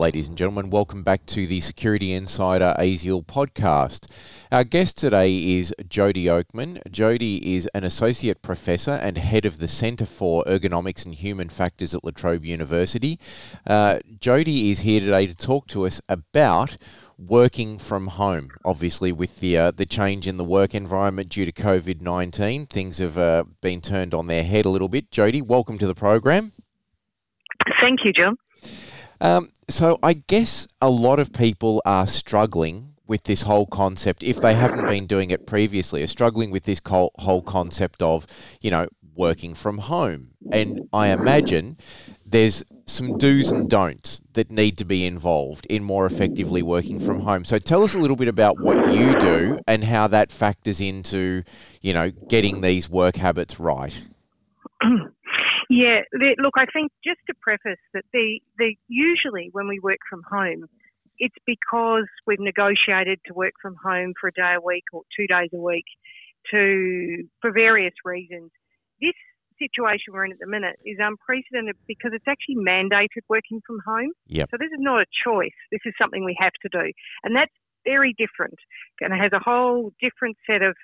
ladies and gentlemen. Welcome back to the Security Insider ASIAL podcast. Our guest today is Jodi Oakman. Jodi is an associate professor and head of the Centre for Ergonomics and Human Factors at La Trobe University. Uh, Jodi is here today to talk to us about working from home. Obviously, with the uh, the change in the work environment due to COVID nineteen, things have uh, been turned on their head a little bit. Jodi, welcome to the program. Thank you, John. Um, so I guess a lot of people are struggling with this whole concept if they haven't been doing it previously, are struggling with this whole concept of you know working from home, and I imagine there's some do's and don'ts that need to be involved in more effectively working from home. So tell us a little bit about what you do and how that factors into, you know, getting these work habits right. Yeah, look, I think just to preface that the, the usually when we work from home, it's because we've negotiated to work from home for a day a week or two days a week to for various reasons. This situation we're in at the minute is unprecedented because it's actually mandated working from home. Yep. So this is not a choice. This is something we have to do. And that's very different and it has a whole different set of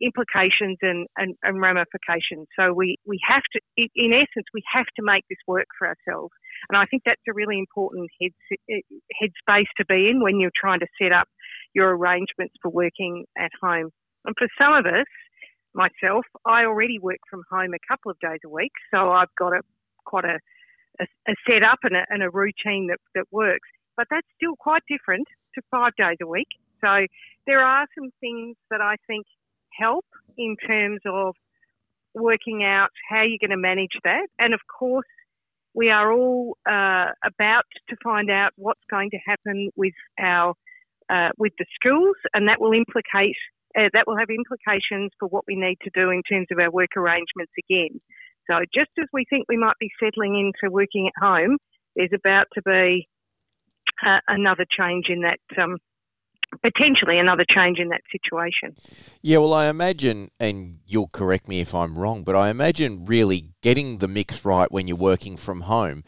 implications and, and, and, ramifications. So we, we have to, in essence, we have to make this work for ourselves. And I think that's a really important head, headspace to be in when you're trying to set up your arrangements for working at home. And for some of us, myself, I already work from home a couple of days a week, so I've got a quite a, a, a setup and a, and a routine that, that works. But that's still quite different to five days a week. So there are some things that I think help in terms of working out how you're going to manage that. And of course, we are all uh, about to find out what's going to happen with our uh, with the schools, and that will implicate uh, that will have implications for what we need to do in terms of our work arrangements again. So just as we think we might be settling into working at home, there's about to be uh, another change in that um, potentially another change in that situation. Yeah, well, I imagine, and you'll correct me if I'm wrong, but I imagine really getting the mix right when you're working from home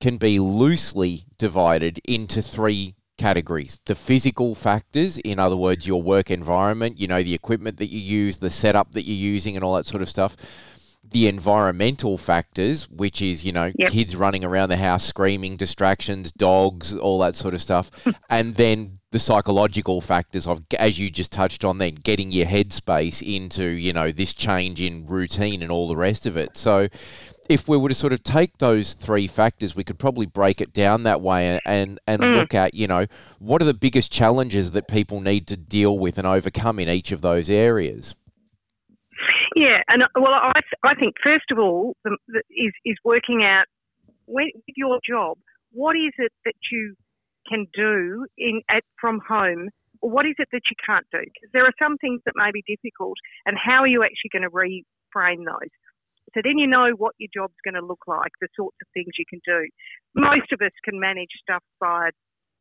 can be loosely divided into three categories the physical factors in other words your work environment you know the equipment that you use the setup that you're using and all that sort of stuff the environmental factors, which is, you know, yep. kids running around the house screaming, distractions, dogs, all that sort of stuff. and then the psychological factors of, as you just touched on then, getting your headspace into, you know, this change in routine and all the rest of it. So if we were to sort of take those three factors, we could probably break it down that way and, and, mm. look at, you know, what are the biggest challenges that people need to deal with and overcome in each of those areas? Yeah, and uh, well, I, I think first of all the, the, is is working out when, with your job what is it that you can do in at from home, what is it that you can't do? Because there are some things that may be difficult, and how are you actually going to reframe those? So then you know what your job's going to look like, the sorts of things you can do. Most of us can manage stuff via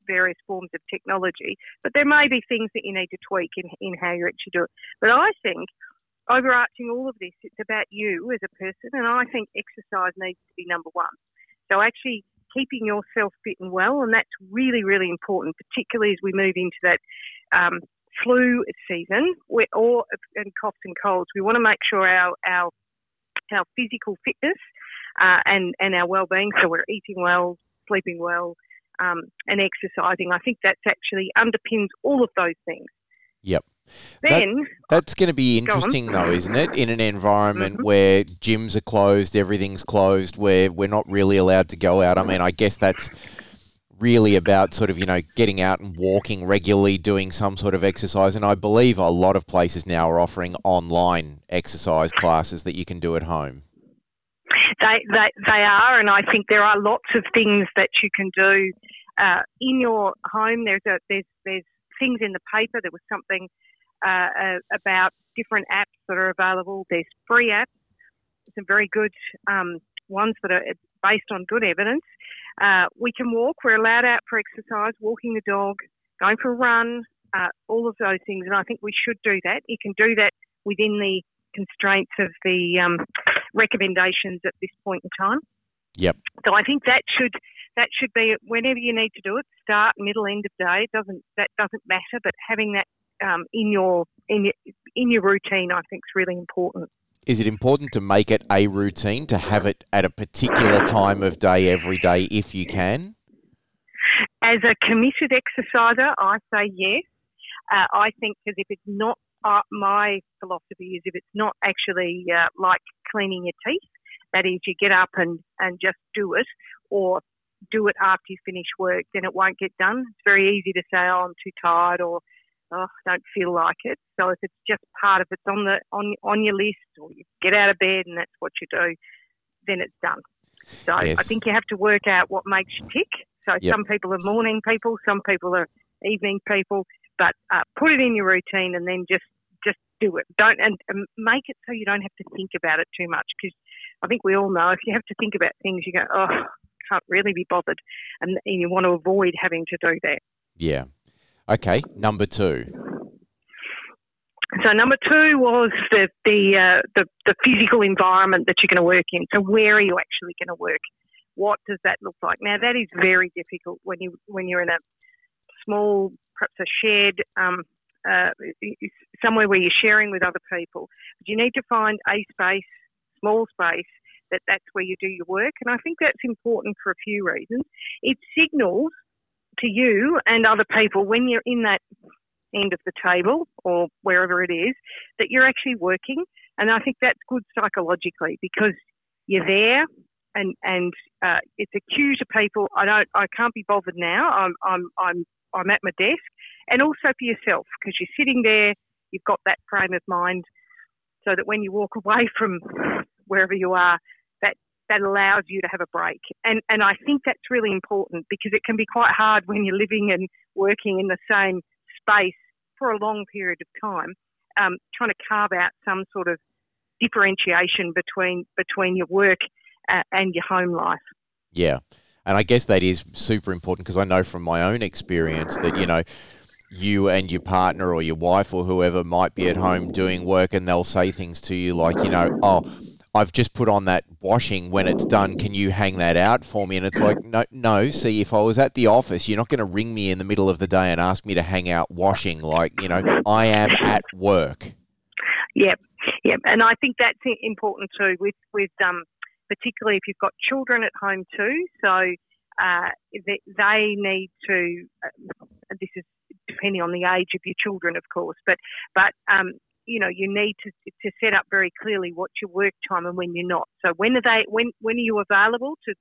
various forms of technology, but there may be things that you need to tweak in, in how you actually do it. But I think overarching all of this, it's about you as a person, and I think exercise needs to be number one. So actually keeping yourself fit and well, and that's really, really important, particularly as we move into that um, flu season or and coughs and colds. We want to make sure our our our physical fitness uh, and and our well-being, so we're eating well, sleeping well, um, and exercising. I think that's actually underpins all of those things. Yep. Then that, that's going to be interesting, though, isn't it? In an environment mm-hmm. where gyms are closed, everything's closed, where we're not really allowed to go out. I mean, I guess that's really about sort of you know getting out and walking regularly, doing some sort of exercise. And I believe a lot of places now are offering online exercise classes that you can do at home. They, they, they are, and I think there are lots of things that you can do uh, in your home. There's a, there's there's things in the paper. There was something uh, about different apps that are available. There's free apps, some very good um, ones that are based on good evidence. Uh, we can walk. We're allowed out for exercise, walking the dog, going for a run, uh, all of those things. And I think we should do that. You can do that within the constraints of the um, recommendations at this point in time. Yep. So I think that should that should be whenever you need to do it. Start, middle, end of day. It doesn't that doesn't matter, but having that um, in your in your in your routine, I think, is really important. Is it important to make it a routine to have it at a particular time of day every day if you can? As a committed exerciser, I say yes. Uh, I think because if it's not, uh, my philosophy is if it's not actually uh, like cleaning your teeth, that is, you get up and, and just do it, or do it after you finish work, then it won't get done. It's very easy to say, oh, I'm too tired, or oh, I don't feel like it. So if it's just part of it's on the on on your list, or you get out of bed and that's what you do, then it's done. So yes. I think you have to work out what makes you tick. So yep. some people are morning people, some people are evening people, but uh, put it in your routine and then just just do it. Don't and, and make it so you don't have to think about it too much because I think we all know if you have to think about things, you go, oh, can't really be bothered, and, and you want to avoid having to do that. Yeah. Okay. Number two. So number two was the the, uh, the the physical environment that you're going to work in. So where are you actually going to work? What does that look like? Now that is very difficult when you when you're in a small, perhaps a shared um, uh, somewhere where you're sharing with other people. But you need to find a space, small space, that that's where you do your work. And I think that's important for a few reasons. It signals to you and other people when you're in that end of the table or wherever it is that you're actually working. And I think that's good psychologically because you're there and and uh, it's a cue to people. I don't, I can't be bothered now. I'm I'm I'm I'm at my desk, and also for yourself because you're sitting there. You've got that frame of mind, so that when you walk away from wherever you are, that allows you to have a break. And and I think that's really important because it can be quite hard when you're living and working in the same space for a long period of time, um, trying to carve out some sort of differentiation between between your work uh, and your home life. Yeah, and I guess that is super important because I know from my own experience that you know you and your partner or your wife or whoever might be at home doing work and they'll say things to you like, you know, oh, I've just put on that washing. When it's done, can you hang that out for me? And it's like, no, no. See, if I was at the office, you're not going to ring me in the middle of the day and ask me to hang out washing. Like, you know, I am at work. Yep, yep. And I think that's important too, with with um, particularly if you've got children at home too. So uh, they, need to. Uh, this is depending on the age of your children, of course, but but um, you know, you need to, to set up very clearly what's your work time and when you're not. So when are they? When when are you available to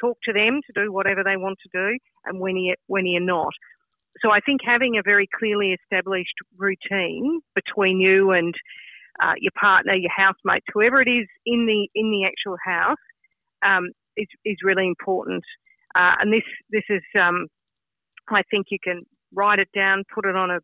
talk to them to do whatever they want to do, and when you when you're not. So I think having a very clearly established routine between you and uh, your partner, your housemate, whoever it is in the in the actual house, um, is is really important. Uh, and this this is, um, I think you can write it down, put it on a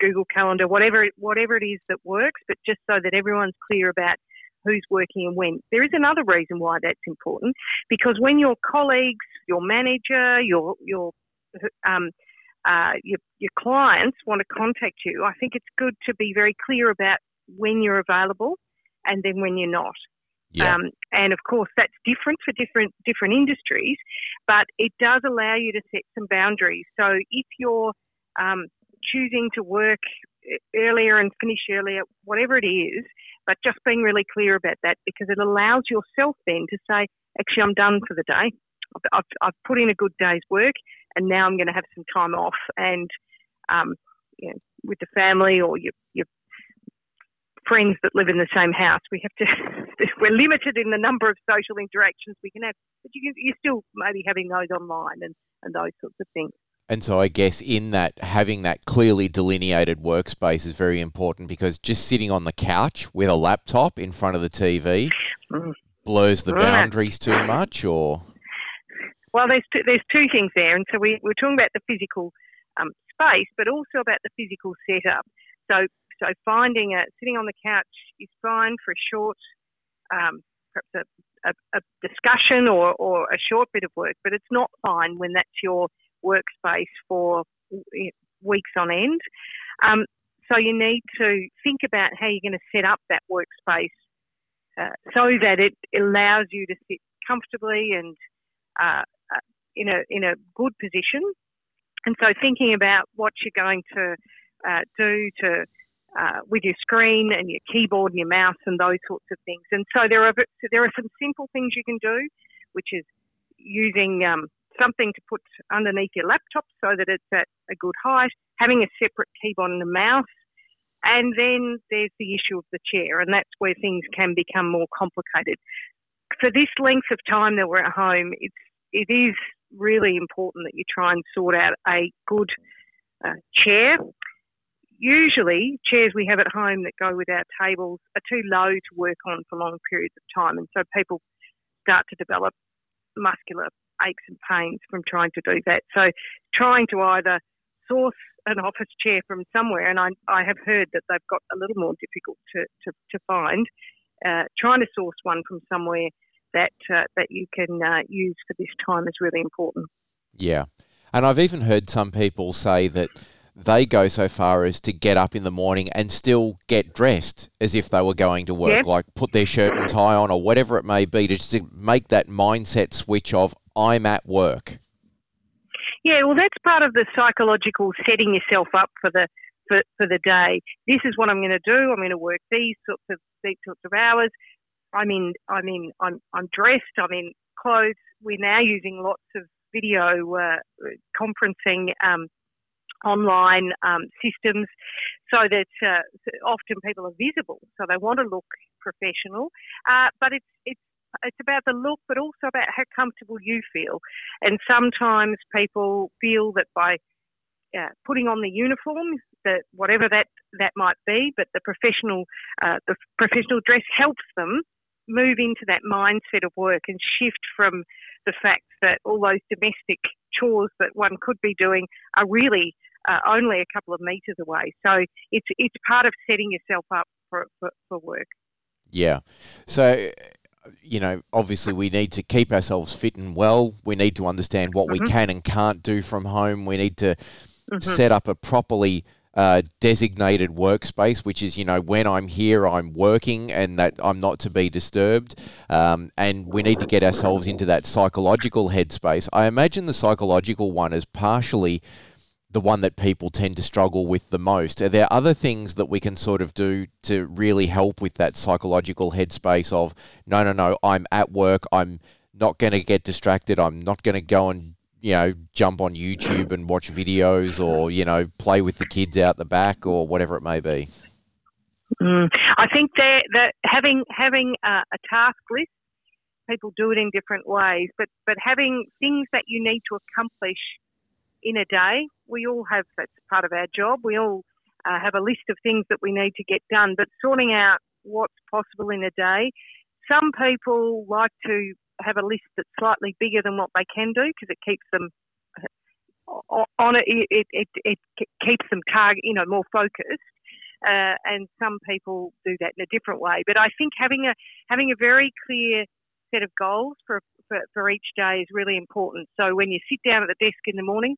Google Calendar, whatever whatever it is that works, but just so that everyone's clear about who's working and when. There is another reason why that's important because when your colleagues, your manager, your your um, uh, your, your clients want to contact you, I think it's good to be very clear about when you're available and then when you're not. Yeah. Um, and of course, that's different for different different industries, but it does allow you to set some boundaries. So if you're um, choosing to work earlier and finish earlier, whatever it is, but just being really clear about that because it allows yourself then to say, actually, I'm done for the day. I've, I've put in a good day's work and now I'm going to have some time off and um, you know, with the family or your, your friends that live in the same house. We have to, we're limited in the number of social interactions we can have, but you, you're still maybe having those online and, and those sorts of things. And so I guess in that having that clearly delineated workspace is very important because just sitting on the couch with a laptop in front of the TV mm. blurs the boundaries too much or? Well there's two, there's two things there. And so we, we're talking about the physical um, space but also about the physical setup. So so finding a sitting on the couch is fine for a short um, perhaps a, a, a discussion or, or a short bit of work but it's not fine when that's your workspace for weeks on end. Um, so you need to think about how you're going to set up that workspace uh, so that it allows you to sit comfortably and uh, uh, in a in a good position. And so thinking about what you're going to uh, do to uh, with your screen and your keyboard and your mouse and those sorts of things. And so there are there are some simple things you can do, which is using um, something to put underneath your laptop so that it's at a good height, having a separate keyboard and a mouse. And then there's the issue of the chair, and that's where things can become more complicated. For this length of time that we're at home, it's it is really important that you try and sort out a good uh, chair. Usually, chairs we have at home that go with our tables are too low to work on for long periods of time, and so people start to develop muscular aches and pains from trying to do that. So, trying to either source an office chair from somewhere, and I, I have heard that they've got a little more difficult to, to, to find, uh, trying to source one from somewhere that uh, that you can uh, use for this time is really important. Yeah, and I've even heard some people say that they go so far as to get up in the morning and still get dressed as if they were going to work, yep. like put their shirt and tie on or whatever it may be, to just make that mindset switch of I'm at work. Yeah, well, that's part of the psychological setting yourself up for the for, for the day. This is what I'm going to do. I'm going to work these sorts of these sorts of hours. I'm in. I'm in. I'm I'm dressed. I'm in clothes. We're now using lots of video uh, conferencing um, online um, systems so that uh, often people are visible. So they want to look professional, uh, but it's it's it's about the look, but also about how comfortable you feel. And sometimes people feel that by uh, putting on the uniform, that whatever that that might be, but the professional uh, the professional dress helps them move into that mindset of work and shift from the fact that all those domestic chores that one could be doing are really uh, only a couple of metres away. So it's it's part of setting yourself up for, for, for work. Yeah. So you know, obviously we need to keep ourselves fit and well. We need to understand what mm-hmm. we can and can't do from home. We need to mm-hmm. set up a properly uh, designated workspace, which is, you know, when I'm here, I'm working and that I'm not to be disturbed. Um, and we need to get ourselves into that psychological headspace. I imagine the psychological one is partially the one that people tend to struggle with the most. Are there other things that we can sort of do to really help with that psychological headspace of, no, no, no, I'm at work, I'm not going to get distracted, I'm not going to go and you know, jump on YouTube and watch videos or, you know, play with the kids out the back or whatever it may be? Mm. I think that, that having having a, a, task list, people do it in different ways, but, but having things that you need to accomplish in a day, we all have that's part of our job. We all uh, have a list of things that we need to get done, but sorting out what's possible in a day. Some people like to have a list that's slightly bigger than what they can do because it keeps them uh, on it. It, it, it keeps them target, you know, more focused. Uh, and some people do that in a different way. But I think having a having a very clear set of goals for, for, for each day is really important. So when you sit down at the desk in the morning,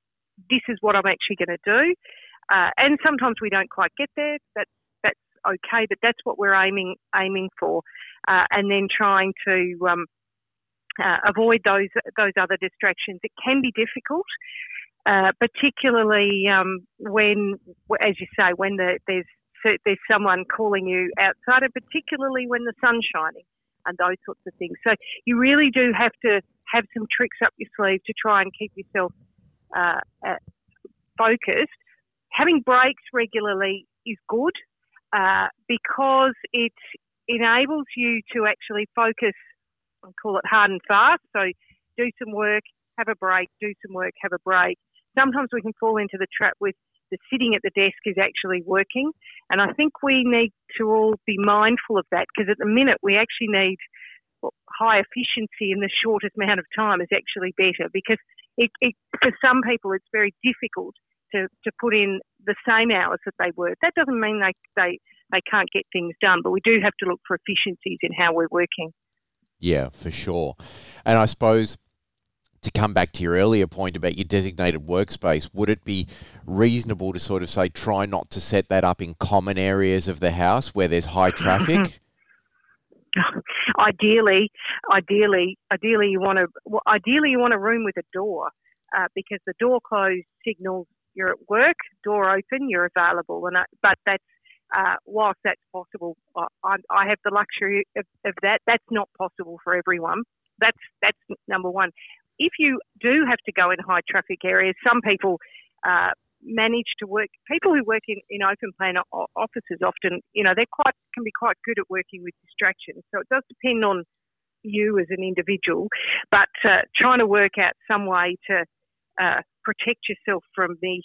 this is what I'm actually going to do. Uh, and sometimes we don't quite get there. That's that's okay, but that's what we're aiming aiming for. Uh, and then trying to um, uh, avoid those those other distractions. It can be difficult, uh, particularly um, when, as you say, when the, there's there's someone calling you outside, and particularly when the sun's shining and those sorts of things. So you really do have to have some tricks up your sleeve to try and keep yourself uh focused. Having breaks regularly is good uh, because it enables you to actually focus I call it hard and fast. So do some work, have a break, do some work, have a break. Sometimes we can fall into the trap with the sitting at the desk is actually working. And I think we need to all be mindful of that because at the minute we actually need high efficiency in the shortest amount of time is actually better because it, it, for some people it's very difficult to, to put in the same hours that they work. That doesn't mean they, they, they can't get things done, but we do have to look for efficiencies in how we're working. Yeah, for sure. And I suppose to come back to your earlier point about your designated workspace, would it be reasonable to sort of say try not to set that up in common areas of the house where there's high traffic? ideally, ideally, ideally you want to ideally you want a room with a door uh, because the door closed signals you're at work, door open, you're available, and I, but that's uh, whilst that's possible, I, I, have the luxury of, of, that. That's not possible for everyone. That's that's number one. If you do have to go in high traffic areas, some people uh, manage to work. People who work in, in open plan offices often, you know, they're quite can be quite good at working with distractions. So it does depend on you as an individual, but uh, trying to work out some way to uh, protect yourself from the,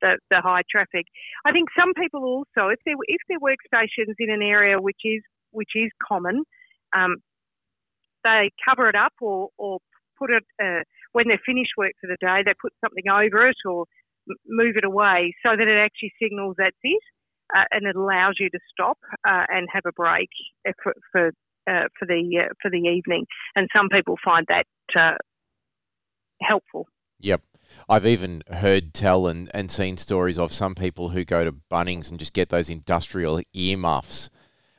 the, the high traffic. I think some people also, if they if their workstations in an area which is which is common, um, they cover it up or, or put it uh, when they're finished work for the day. They put something over it or move it away so that it actually signals that's it, uh, and it allows you to stop uh, and have a break for for, uh, for the uh, for the evening. And some people find that uh, helpful. Yep. I've even heard tell and, and seen stories of some people who go to Bunnings and just get those industrial earmuffs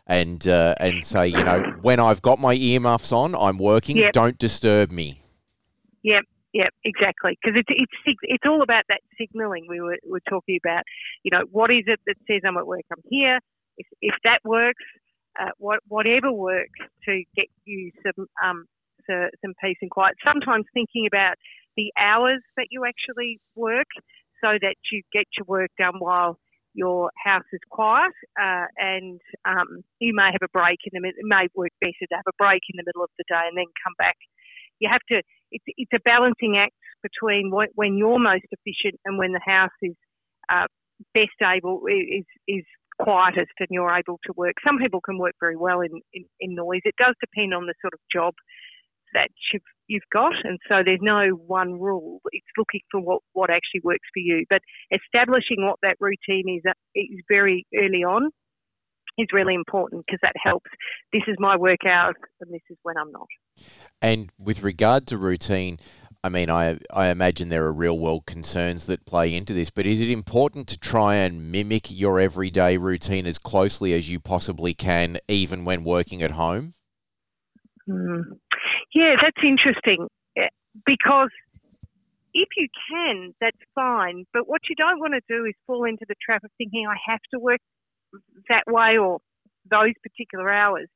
and uh, and say, you know, when I've got my earmuffs on, I'm working. Yep. Don't disturb me. Yep, yep, exactly. Because it's it's it's all about that signalling we were, were talking about. You know, what is it that says I'm at work? I'm here. If, if that works, uh, what, whatever works to get you some um, so, some peace and quiet. Sometimes thinking about the hours that you actually work so that you get your work done while your house is quiet uh, and um, you may have a break in the. It may work better to have a break in the middle of the day and then come back. You have to, it's, it's a balancing act between when you're most efficient and when the house is uh, best able, is, is quietest and you're able to work. Some people can work very well in, in, in noise. It does depend on the sort of job that you've, you've got. And so there's no one rule. It's looking for what, what actually works for you. But establishing what that routine is, uh, is very early on is really important because that helps. This is my work hours and this is when I'm not. And with regard to routine, I mean, I, I imagine there are real world concerns that play into this, but is it important to try and mimic your everyday routine as closely as you possibly can, even when working at home? Hmm. Yeah, that's interesting eh, because if you can, that's fine. But what you don't want to do is fall into the trap of thinking I have to work that way or those particular hours.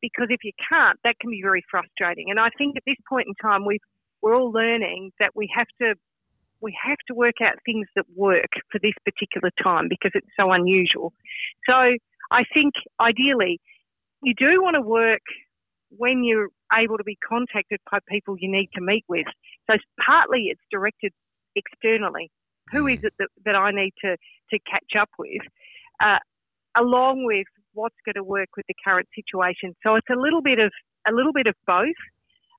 Because if you can't, that can be very frustrating. And I think at this point in time, we we're all learning that we have to we have to work out things that work for this particular time because it's so unusual. So I think ideally, you do want to work when you're able to be contacted by people you need to meet with. So partly it's directed externally. Who is mm. it that, that I need to, to catch up with? Uh, along with what's going to work with the current situation. So it's a little bit of a little bit of both.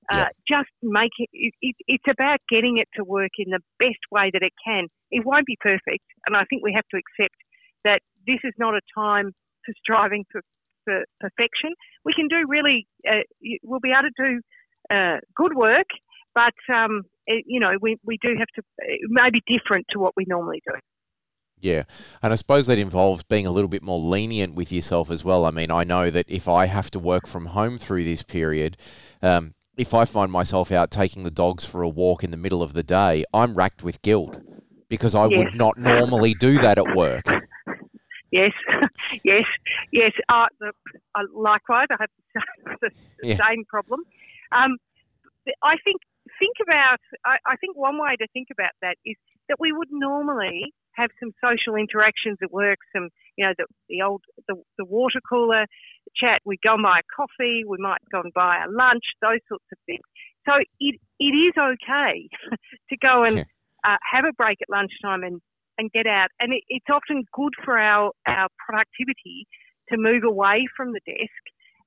Uh, Just make it, it, it, It's about getting it to work in the best way that it can. It won't be perfect, and I think we have to accept that this is not a time for striving for for perfection. We can do really, uh, we'll be able to do uh, good work, but um, it, you know, we, we do have to, it may be different to what we normally do. Yeah, and I suppose that involves being a little bit more lenient with yourself as well. I mean, I know that if I have to work from home through this period, um, if I find myself out taking the dogs for a walk in the middle of the day, I'm racked with guilt because I yes. would not normally do that at work. Yes, yes, yes. Uh, the, uh, likewise, I have the, the yeah. same problem. Um, I think think about. I, I think one way to think about that is that we would normally have some social interactions at work, some, you know, the, the old, the, the water cooler chat. We go and buy a coffee. We might go and buy a lunch, those sorts of things. So it, it is okay to go and yeah. uh, have a break at lunchtime and and get out. And it, it's often good for our, our productivity to move away from the desk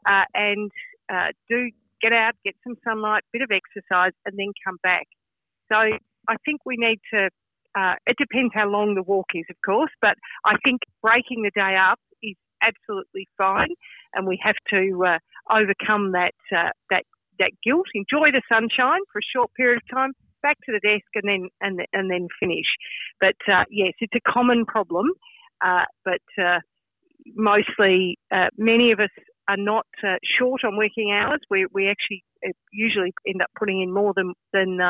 uh, and uh, do get out, get some sunlight, bit of exercise, and then come back. So I think we need to. Uh, it depends how long the walk is, of course, but I think breaking the day up is absolutely fine, and we have to uh, overcome that uh, that that guilt. Enjoy the sunshine for a short period of time, back to the desk and then and and then finish. But uh, yes, it's a common problem. Uh, but uh, mostly, many of us are not short on working hours. We, we actually usually end up putting in more than than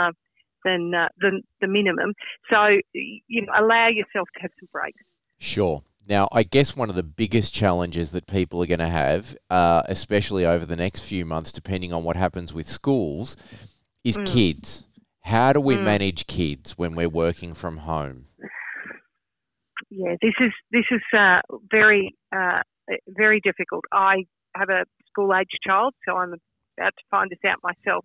than, uh, than the minimum. So you know, allow yourself to have some breaks. Sure. Now, I guess one of the biggest challenges that people are going to have, uh, especially over the next few months, depending on what happens with schools, is mm. kids. How do we mm. manage kids when we're working from home? Yeah, this is this is uh, very uh, very difficult. I have a school age child, so I'm about to find this out myself.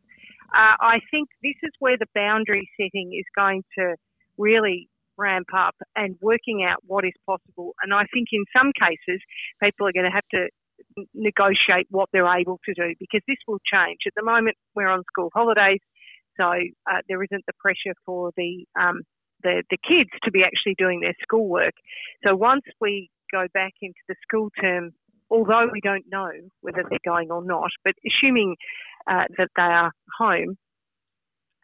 Uh, I think this is where the boundary setting is going to really ramp up and working out what is possible. And I think in some cases, people are going to have to negotiate what they're able to do because this will change. At the moment, we're on school holidays, so uh, there isn't the pressure for the, um, the the kids to be actually doing their schoolwork. So once we go back into the school term, although we don't know whether they're going or not, but assuming uh, that they are home,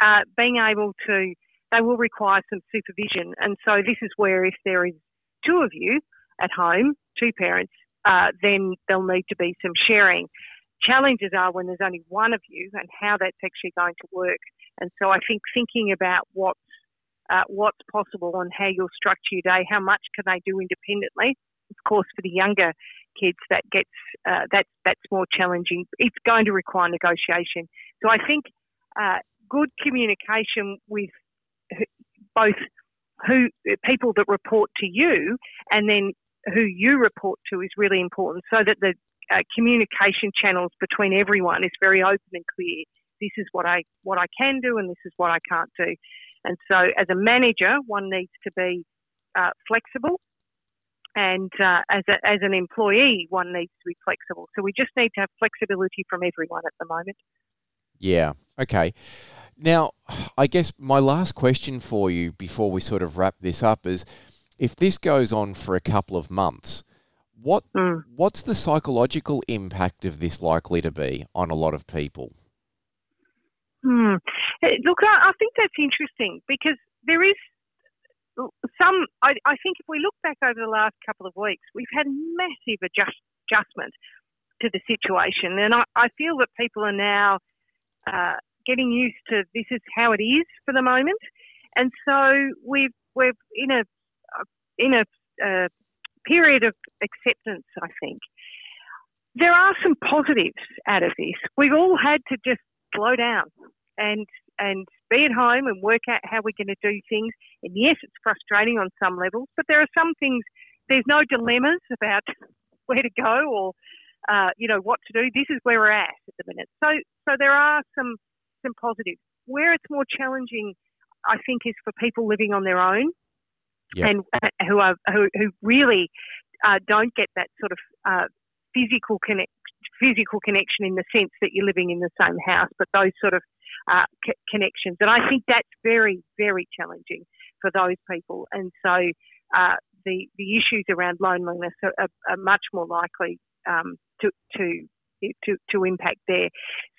uh, being able to they will require some supervision. And so this is where if there is two of you at home, two parents, uh, then there'll need to be some sharing. Challenges are when there's only one of you and how that's actually going to work. And so I think thinking about what's uh, what's possible and how you'll structure your day, how much can they do independently. Of course, for the younger kids, that gets uh, that that's more challenging. It's going to require negotiation. So I think uh, good communication with both who people that report to you and then who you report to is really important so that the uh, communication channels between everyone is very open and clear. This is what I what I can do and this is what I can't do. And so as a manager, one needs to be uh, flexible and uh, as, a, as an employee, one needs to be flexible. So we just need to have flexibility from everyone at the moment. Yeah. Okay. Now, I guess my last question for you before we sort of wrap this up is if this goes on for a couple of months, what mm. what's the psychological impact of this likely to be on a lot of people? Hmm. Look, I, I think that's interesting because there is some. I, I, think if we look back over the last couple of weeks, we've had massive adjust, adjustment to the situation, and I, I feel that people are now uh, getting used to this is how it is for the moment, and so we've we're in a in a uh, period of acceptance. I think there are some positives out of this. We've all had to just slow down and and be at home and work out how we're going to do things. And yes, it's frustrating on some levels, but there are some things. There's no dilemmas about where to go or uh, you know what to do. This is where we're at at the minute. So so there are some some positives. Where it's more challenging, I think, is for people living on their own and uh, who are who, who really uh, don't get that sort of uh, physical connect physical connection in the sense that you're living in the same house, but those sort of uh, c- connections. And I think that's very, very challenging for those people. And so uh, the the issues around loneliness are, are, are much more likely um, to to to, to impact there.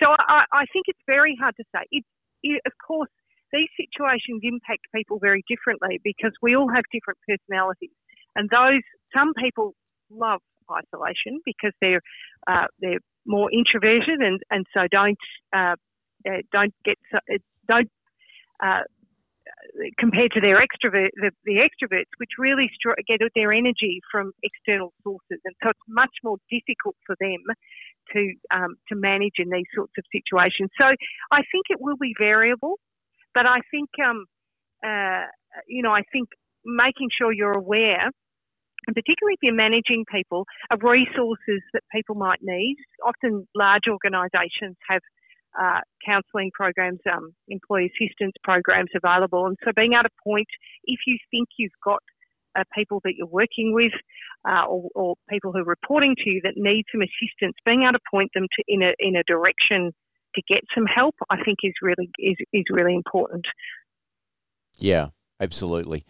So I, I think it's very hard to say. It, it, of course, these situations impact people very differently because we all have different personalities, and those some people love isolation because they're uh, they're more introverted and, and so don't uh, don't get don't uh, compared to their extrovert, the, the extroverts, which really get their energy from external sources, and so it's much more difficult for them to um, to manage in these sorts of situations. So I think it will be variable, but I think um, uh, you know I think making sure you're aware. And particularly if you're managing people, of resources that people might need. Often large organisations have uh, counselling programs, um, employee assistance programs available. And so being able to point, if you think you've got uh, people that you're working with uh, or, or, people who are reporting to you that need some assistance, being able to point them to in a, in a direction to get some help, I think is really is, is really important. Yeah, absolutely.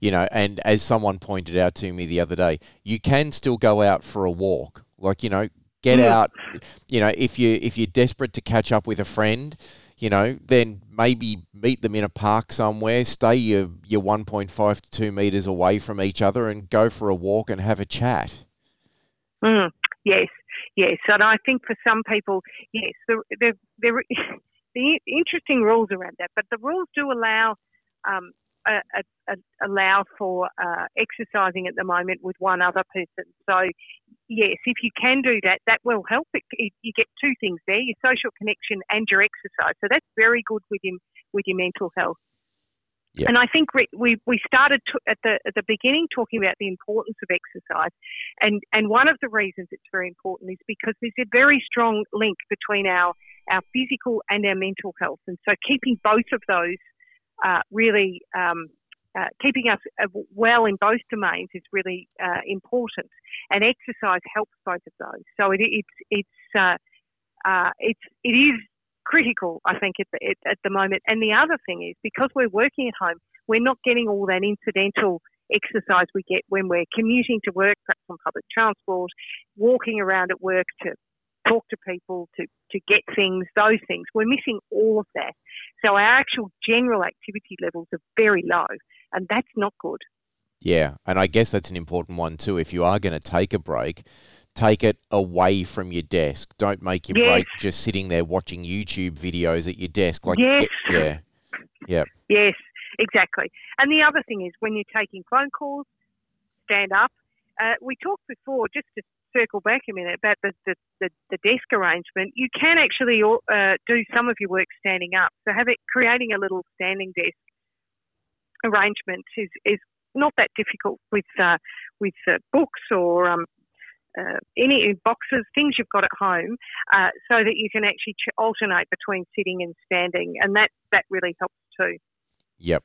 You know, and as someone pointed out to me the other day, you can still go out for a walk. Like, you know, Get mm. out. You know, if you if you're desperate to catch up with a friend, you know, then maybe meet them in a park somewhere. Stay your your 1.5 to two meters away from each other, and go for a walk and have a chat. Mm. Yes, Yes, and I think for some people, yes, the the, the, the interesting rules around that, but the rules do allow um, a, a, a, allow for uh, exercising at the moment with one other person. So, yes, if you can do that, that will help. It, it, you get two things there: your social connection and your exercise. So that's very good with your with your mental health. Yeah. And I think we, we, we started to, at the at the beginning talking about the importance of exercise, and and one of the reasons it's very important is because there's a very strong link between our our physical and our mental health, and so keeping both of those uh, really um, uh, keeping us uh, well in both domains is really uh, important, and exercise helps both of those. So it, it's it's uh, it's it is critical, I think, at the, at the moment. And the other thing is because we're working at home, we're not getting all that incidental exercise we get when we're commuting to work, perhaps on public transport, walking around at work to talk to people, to, to get things, those things. We're missing all of that. So our actual general activity levels are very low, and that's not good. Yeah, and I guess that's an important one too. If you are going to take a break, take it away from your desk. Don't make your yes. break just sitting there watching YouTube videos at your desk. Like, yes. Get, yeah, yeah. Yes, exactly. And the other thing is when you're taking phone calls, stand up. Uh, we talked before, just to circle back a minute, about the, the, the, the desk arrangement. You can actually uh, do some of your work standing up. So have it creating a little standing desk arrangement is, is not that difficult with uh, with uh, books or um, uh, any boxes, things you've got at home, uh, so that you can actually ch- alternate between sitting and standing, and that that really helps too. Yep,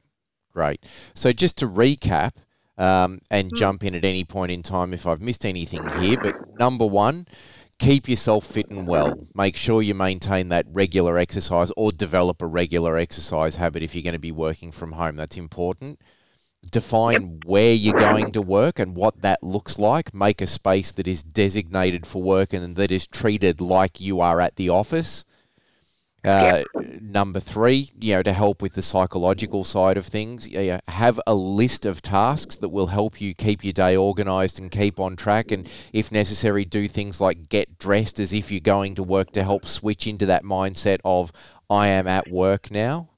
great. So just to recap. Um, and mm. jump in at any point in time if I've missed anything here. But number one, keep yourself fit and well. Make sure you maintain that regular exercise or develop a regular exercise habit if you're going to be working from home. That's important define yep. where you're going to work and what that looks like. Make a space that is designated for work and that is treated like you are at the office. Uh. Number three, you know, to help with the psychological side of things, yeah, have a list of tasks that will help you keep your day organized and keep on track. And if necessary, do things like get dressed as if you're going to work to help switch into that mindset of, I am at work now.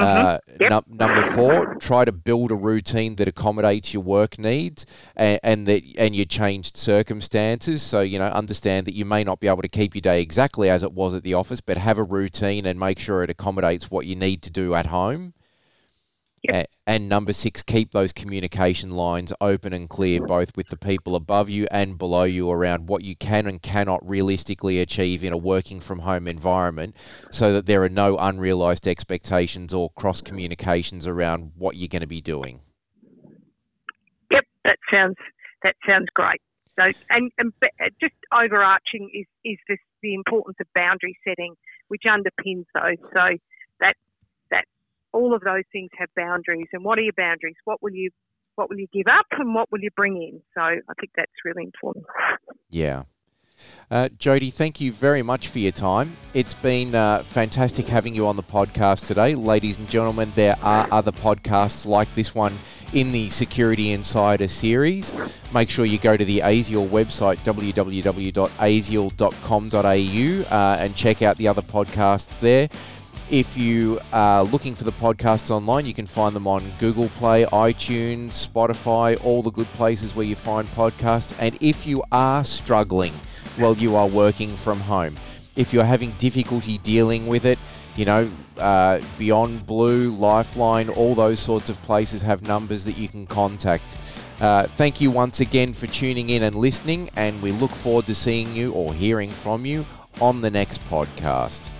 Mm-hmm. Uh, yep. num- number four, try to build a routine that accommodates your work needs and, and that and your changed circumstances. So you know, understand that you may not be able to keep your day exactly as it was at the office, but have a routine and make sure it accommodates what you need to do at home. Yep. And number six, keep those communication lines open and clear, both with the people above you and below you, around what you can and cannot realistically achieve in a working from home environment, so that there are no unrealised expectations or cross communications around what you're going to be doing. Yep, that sounds that sounds great. So, and, and uh, just overarching is is this the importance of boundary setting, which underpins those. So all of those things have boundaries. And what are your boundaries? What will you what will you give up and what will you bring in? So I think that's really important. Yeah. Uh, Jodi, thank you very much for your time. It's been uh, fantastic having you on the podcast today. Ladies and gentlemen, there are other podcasts like this one in the Security Insider series. Make sure you go to the ASIAL website, www.asial.com.au, uh, and check out the other podcasts there. If you are looking for the podcasts online, you can find them on Google Play, iTunes, Spotify, all the good places where you find podcasts. And if you are struggling while you are working from home, if you're having difficulty dealing with it, you know, uh, Beyond Blue, Lifeline, all those sorts of places have numbers that you can contact. Uh, thank you once again for tuning in and listening, and we look forward to seeing you or hearing from you on the next podcast.